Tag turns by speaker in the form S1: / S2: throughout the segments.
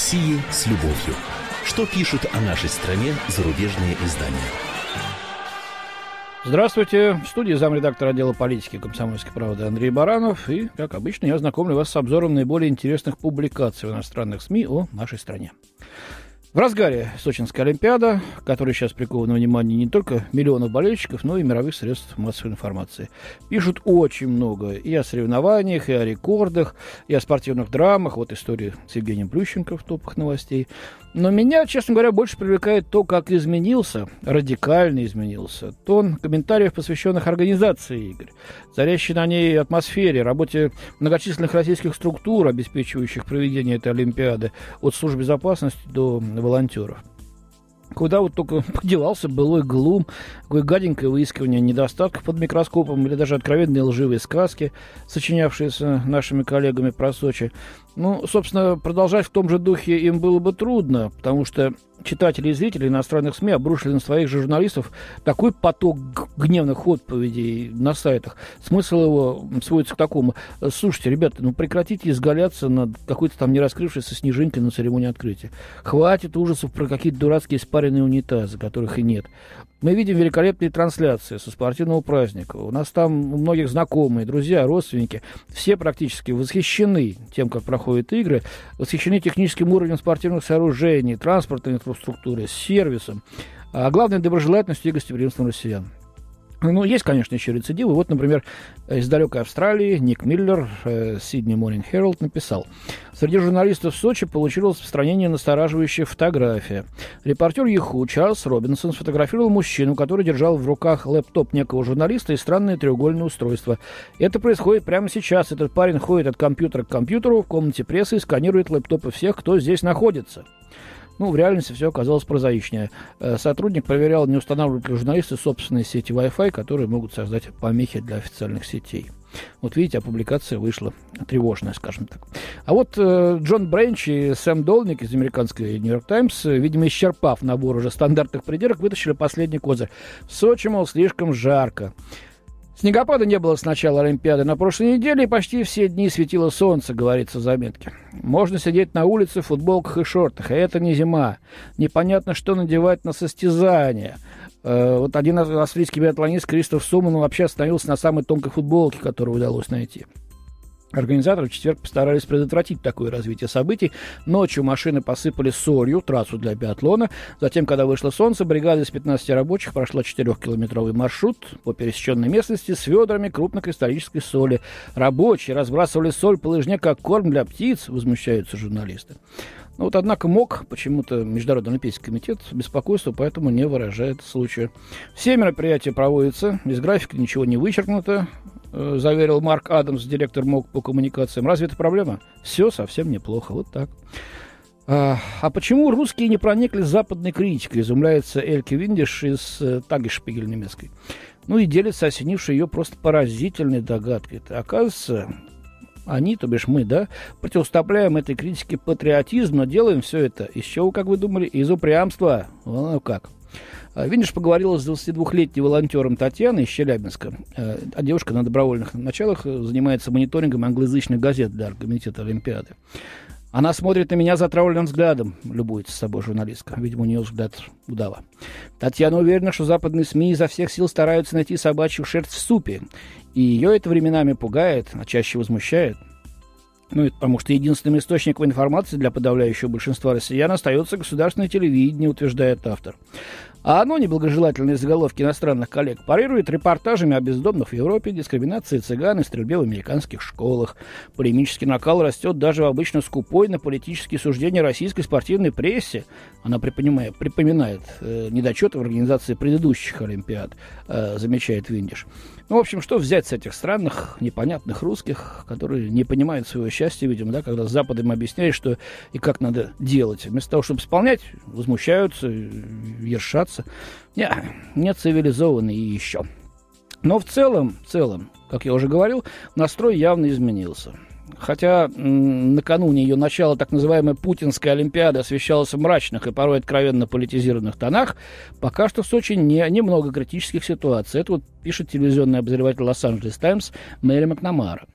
S1: России с любовью. Что пишут о нашей стране зарубежные издания?
S2: Здравствуйте. В студии замредактора отдела политики комсомольской правды Андрей Баранов. И, как обычно, я знакомлю вас с обзором наиболее интересных публикаций в иностранных СМИ о нашей стране. В разгаре Сочинская Олимпиада, которая сейчас прикована внимание не только миллионов болельщиков, но и мировых средств массовой информации. Пишут очень много и о соревнованиях, и о рекордах, и о спортивных драмах. Вот история с Евгением Плющенко в топах новостей. Но меня, честно говоря, больше привлекает то, как изменился, радикально изменился, тон комментариев, посвященных организации игр, царящей на ней атмосфере, работе многочисленных российских структур, обеспечивающих проведение этой Олимпиады, от служб безопасности до волонтеров. Куда вот только подевался былой глум, какое гаденькое выискивание недостатков под микроскопом или даже откровенные лживые сказки, сочинявшиеся нашими коллегами про Сочи. Ну, собственно, продолжать в том же духе им было бы трудно, потому что читатели и зрители иностранных СМИ обрушили на своих же журналистов такой поток гневных отповедей на сайтах. Смысл его сводится к такому. Слушайте, ребята, ну прекратите изгаляться над какой-то там не раскрывшейся снежинкой на церемонии открытия. Хватит ужасов про какие-то дурацкие спаренные унитазы, которых и нет. Мы видим великолепные трансляции со спортивного праздника. У нас там у многих знакомые, друзья, родственники. Все практически восхищены тем, как проходят игры, восхищены техническим уровнем спортивных сооружений, транспортной инфраструктуры, сервисом, а главное, доброжелательностью и гостеприимством россиян. Ну, есть, конечно, еще рецидивы. Вот, например, из далекой Австралии Ник Миллер, э, Сидни Morning Herald, написал. Среди журналистов в Сочи получилось распространение настораживающая фотография. Репортер Яху Чарльз Робинсон сфотографировал мужчину, который держал в руках лэптоп некого журналиста и странное треугольное устройство. Это происходит прямо сейчас. Этот парень ходит от компьютера к компьютеру в комнате прессы и сканирует лэптопы всех, кто здесь находится. Ну, в реальности все оказалось прозаичнее. Э, сотрудник проверял, не устанавливают ли журналисты собственные сети Wi-Fi, которые могут создать помехи для официальных сетей. Вот видите, а публикация вышла тревожная, скажем так. А вот э, Джон Бренч и Сэм Долник из американской Нью-Йорк Таймс, э, видимо, исчерпав набор уже стандартных придирок, вытащили последний козырь. В Сочи, мол, слишком жарко. Снегопада не было с начала Олимпиады на прошлой неделе, и почти все дни светило солнце, говорится в заметке. Можно сидеть на улице в футболках и шортах, а это не зима. Непонятно, что надевать на состязание. Э, вот один австрийский биатлонист Кристоф Суман вообще остановился на самой тонкой футболке, которую удалось найти. Организаторы в четверг постарались предотвратить такое развитие событий. Ночью машины посыпали солью трассу для биатлона. Затем, когда вышло солнце, бригада из 15 рабочих прошла 4-километровый маршрут по пересеченной местности с ведрами крупнокристаллической соли. Рабочие разбрасывали соль по лыжне как корм для птиц, возмущаются журналисты. Ну вот, однако, МОК, почему-то Международный Олимпийский комитет, беспокойство поэтому не выражает случая. Все мероприятия проводятся, из графика ничего не вычеркнуто, э, заверил Марк Адамс, директор МОК по коммуникациям. Разве это проблема? Все совсем неплохо, вот так. А, а почему русские не проникли западной критикой, изумляется Эльки Виндиш из э, Тагешпигель немецкой. Ну и делится осенившей ее просто поразительной догадкой. Это, оказывается, они, то бишь мы, да, противоставляем этой критике патриотизм, но делаем все это из чего, как вы думали, из упрямства. Ну как. А, Видишь, поговорила с 22-летней волонтером Татьяной из Челябинска. А, а девушка на добровольных началах занимается мониторингом англоязычных газет для Комитета Олимпиады. Она смотрит на меня затравленным взглядом, любуется с собой журналистка. Видимо, у нее взгляд удава. Татьяна уверена, что западные СМИ изо всех сил стараются найти собачью шерсть в супе. И ее это временами пугает, а чаще возмущает. Ну, это потому что единственным источником информации для подавляющего большинства россиян остается государственное телевидение, утверждает автор. А оно, неблагожелательные заголовки иностранных коллег, парирует репортажами о бездомных в Европе, дискриминации цыган и стрельбе в американских школах. Полемический накал растет даже в обычно скупой на политические суждения российской спортивной прессе. Она припоминает, припоминает э, недочеты в организации предыдущих Олимпиад, э, замечает Виндиш. Ну, в общем, что взять с этих странных, непонятных русских, которые не понимают своего счастья, видимо, да, когда с Западом объясняют, что и как надо делать. Вместо того, чтобы исполнять, возмущаются, ершатся. Не, не цивилизованные еще. Но в целом, в целом, как я уже говорил, настрой явно изменился. Хотя накануне ее начала так называемая Путинская Олимпиада освещалась в мрачных и порой откровенно политизированных тонах, пока что в Сочи не, немного критических ситуаций. Это вот пишет телевизионный обозреватель Лос-Анджелес Таймс Мэри Макнамара.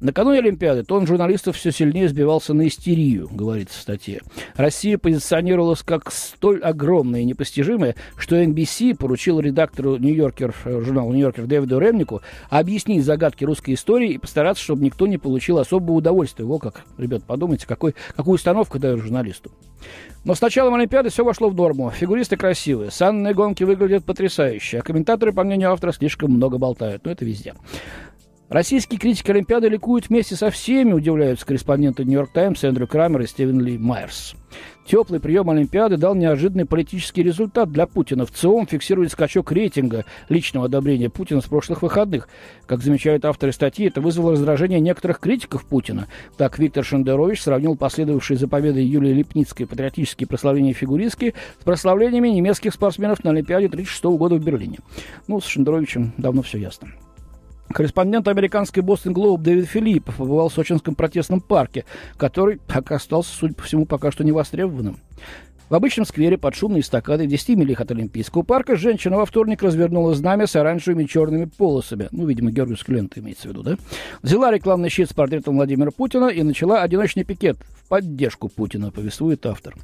S2: Накануне Олимпиады тон журналистов все сильнее сбивался на истерию, говорится в статье. Россия позиционировалась как столь огромная и непостижимая, что NBC поручил редактору Нью-Йоркер, журнала Нью-Йоркер Дэвиду Ремнику объяснить загадки русской истории и постараться, чтобы никто не получил особого удовольствия. Во как, ребят, подумайте, какой, какую установку дают журналисту. Но с началом Олимпиады все вошло в норму. Фигуристы красивые, санные гонки выглядят потрясающе, а комментаторы, по мнению автора, слишком много болтают. Но это везде. Российские критики Олимпиады ликуют вместе со всеми, удивляются корреспонденты «Нью-Йорк Таймс» Эндрю Крамер и Стивен Ли Майерс. Теплый прием Олимпиады дал неожиданный политический результат для Путина. В ЦИОМ фиксирует скачок рейтинга личного одобрения Путина с прошлых выходных. Как замечают авторы статьи, это вызвало раздражение некоторых критиков Путина. Так Виктор Шендерович сравнил последовавшие за победой Юлии Липницкой патриотические прославления фигуристки с прославлениями немецких спортсменов на Олимпиаде 1936 года в Берлине. Ну, с Шендеровичем давно все ясно. Корреспондент американской Бостон Глоуб Дэвид Филиппов побывал в Сочинском протестном парке, который так остался, судя по всему, пока что не востребованным. В обычном сквере под шумной эстакадой в 10 милях от Олимпийского парка женщина во вторник развернула знамя с оранжевыми черными полосами. Ну, видимо, Георгиус Клент имеется в виду, да? Взяла рекламный щит с портретом Владимира Путина и начала одиночный пикет в поддержку Путина, повествует автор.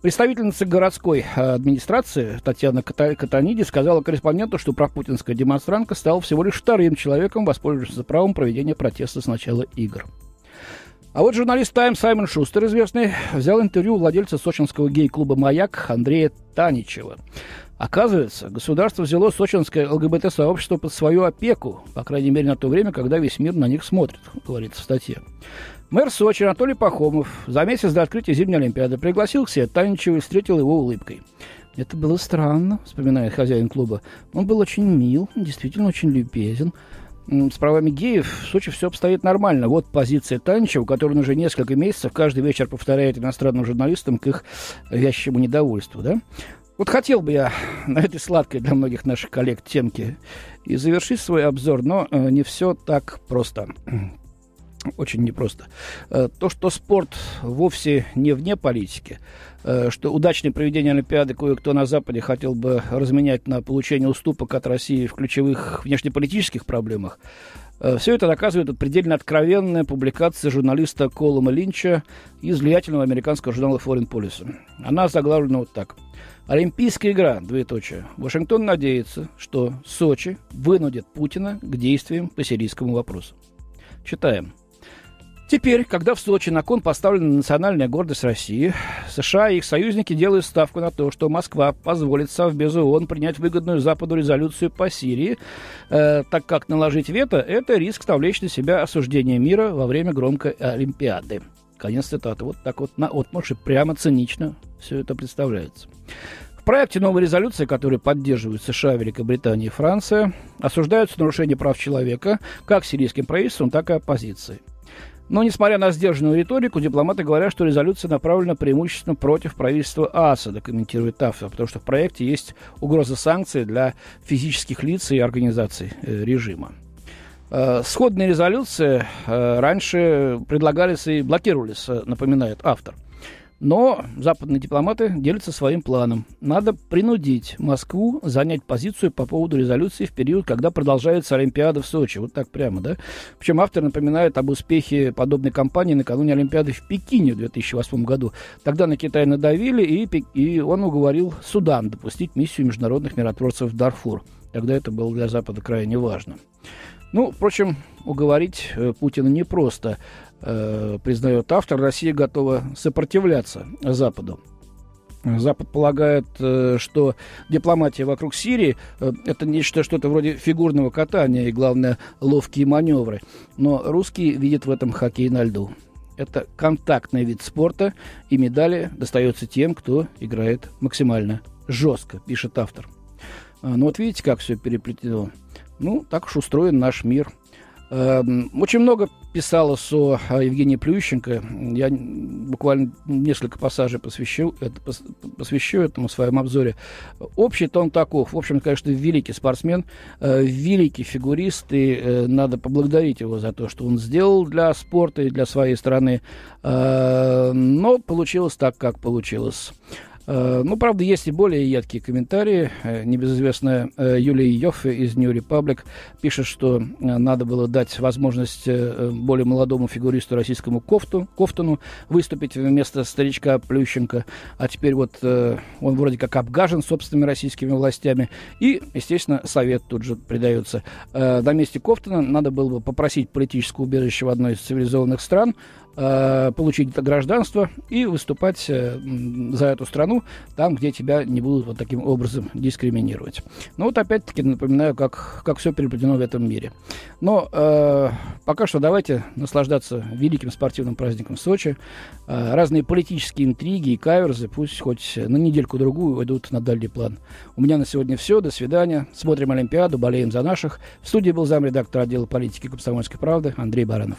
S2: Представительница городской э, администрации Татьяна Катаниди сказала корреспонденту, что пропутинская демонстрантка стала всего лишь вторым человеком, воспользовавшимся правом проведения протеста с начала игр. А вот журналист «Тайм» Саймон Шустер, известный, взял интервью у владельца сочинского гей-клуба «Маяк» Андрея Таничева. Оказывается, государство взяло сочинское ЛГБТ-сообщество под свою опеку, по крайней мере, на то время, когда весь мир на них смотрит, говорится в статье. Мэр Сочи Анатолий Пахомов за месяц до открытия зимней Олимпиады пригласил к себе Таничева и встретил его улыбкой. Это было странно, вспоминает хозяин клуба. Он был очень мил, действительно очень любезен. С правами геев в Сочи все обстоит нормально. Вот позиция Таничева, который уже несколько месяцев каждый вечер повторяет иностранным журналистам к их вящему недовольству. Да? Вот хотел бы я на этой сладкой для многих наших коллег темке и завершить свой обзор, но э, не все так просто очень непросто. Э, то, что спорт вовсе не вне политики, э, что удачное проведение Олимпиады кое-кто на Западе хотел бы разменять на получение уступок от России в ключевых внешнеполитических проблемах, э, все это доказывает предельно откровенная публикация журналиста Колома Линча из влиятельного американского журнала Foreign Policy. Она заглавлена вот так. Олимпийская игра, двоеточие. Вашингтон надеется, что Сочи вынудит Путина к действиям по сирийскому вопросу. Читаем. Теперь, когда в Сочи на кон поставлена национальная гордость России, США и их союзники делают ставку на то, что Москва позволит Совбезу ООН принять выгодную Западу резолюцию по Сирии, э, так как наложить вето – это риск навлечь на себя осуждение мира во время громкой Олимпиады. Конец цитаты. Вот так вот на отмаши прямо цинично все это представляется. В проекте новой резолюции, которую поддерживают США, Великобритания и Франция, осуждаются нарушения прав человека как сирийским правительством, так и оппозицией. Но, несмотря на сдержанную риторику, дипломаты говорят, что резолюция направлена преимущественно против правительства Асада, комментирует автор, потому что в проекте есть угроза санкций для физических лиц и организаций э, режима. Э, сходные резолюции э, раньше предлагались и блокировались, напоминает автор – но западные дипломаты делятся своим планом. Надо принудить Москву занять позицию по поводу резолюции в период, когда продолжается Олимпиада в Сочи. Вот так прямо, да? Причем автор напоминает об успехе подобной кампании накануне Олимпиады в Пекине в 2008 году. Тогда на Китай надавили, и, и он уговорил Судан допустить миссию международных миротворцев в Дарфур. Тогда это было для Запада крайне важно. Ну, впрочем, уговорить э, Путина непросто э, признает автор, Россия готова сопротивляться Западу. Запад полагает, э, что дипломатия вокруг Сирии это нечто что-то вроде фигурного катания и, главное, ловкие маневры. Но русские видят в этом хоккей на льду. Это контактный вид спорта, и медали достаются тем, кто играет максимально жестко, пишет автор. А, ну вот видите, как все переплетено. Ну, так уж устроен наш мир. Эм, очень много писалось о Евгении Плющенко. Я буквально несколько пассажей посвящу, это, посвящу этому в своем обзоре. Общий тон таков. В общем, конечно, великий спортсмен, э, великий фигурист, и э, надо поблагодарить его за то, что он сделал для спорта и для своей страны. Э, но получилось так, как получилось. Э, ну, правда, есть и более едкие комментарии. Э, небезызвестная э, Юлия Йоффе из New Republic пишет, что надо было дать возможность более молодому фигуристу российскому Кофту, Кофтону выступить вместо старичка Плющенко. А теперь вот он вроде как обгажен собственными российскими властями. И, естественно, совет тут же придается. На месте Кофтона надо было бы попросить политическое убежище в одной из цивилизованных стран, получить это гражданство и выступать э, за эту страну там, где тебя не будут вот таким образом дискриминировать. Ну вот опять-таки напоминаю, как, как все переплетено в этом мире. Но э, пока что давайте наслаждаться великим спортивным праздником Сочи. Э, разные политические интриги и каверзы пусть хоть на недельку-другую уйдут на дальний план. У меня на сегодня все. До свидания. Смотрим Олимпиаду, болеем за наших. В студии был замредактор отдела политики комсомольской правды Андрей Баранов.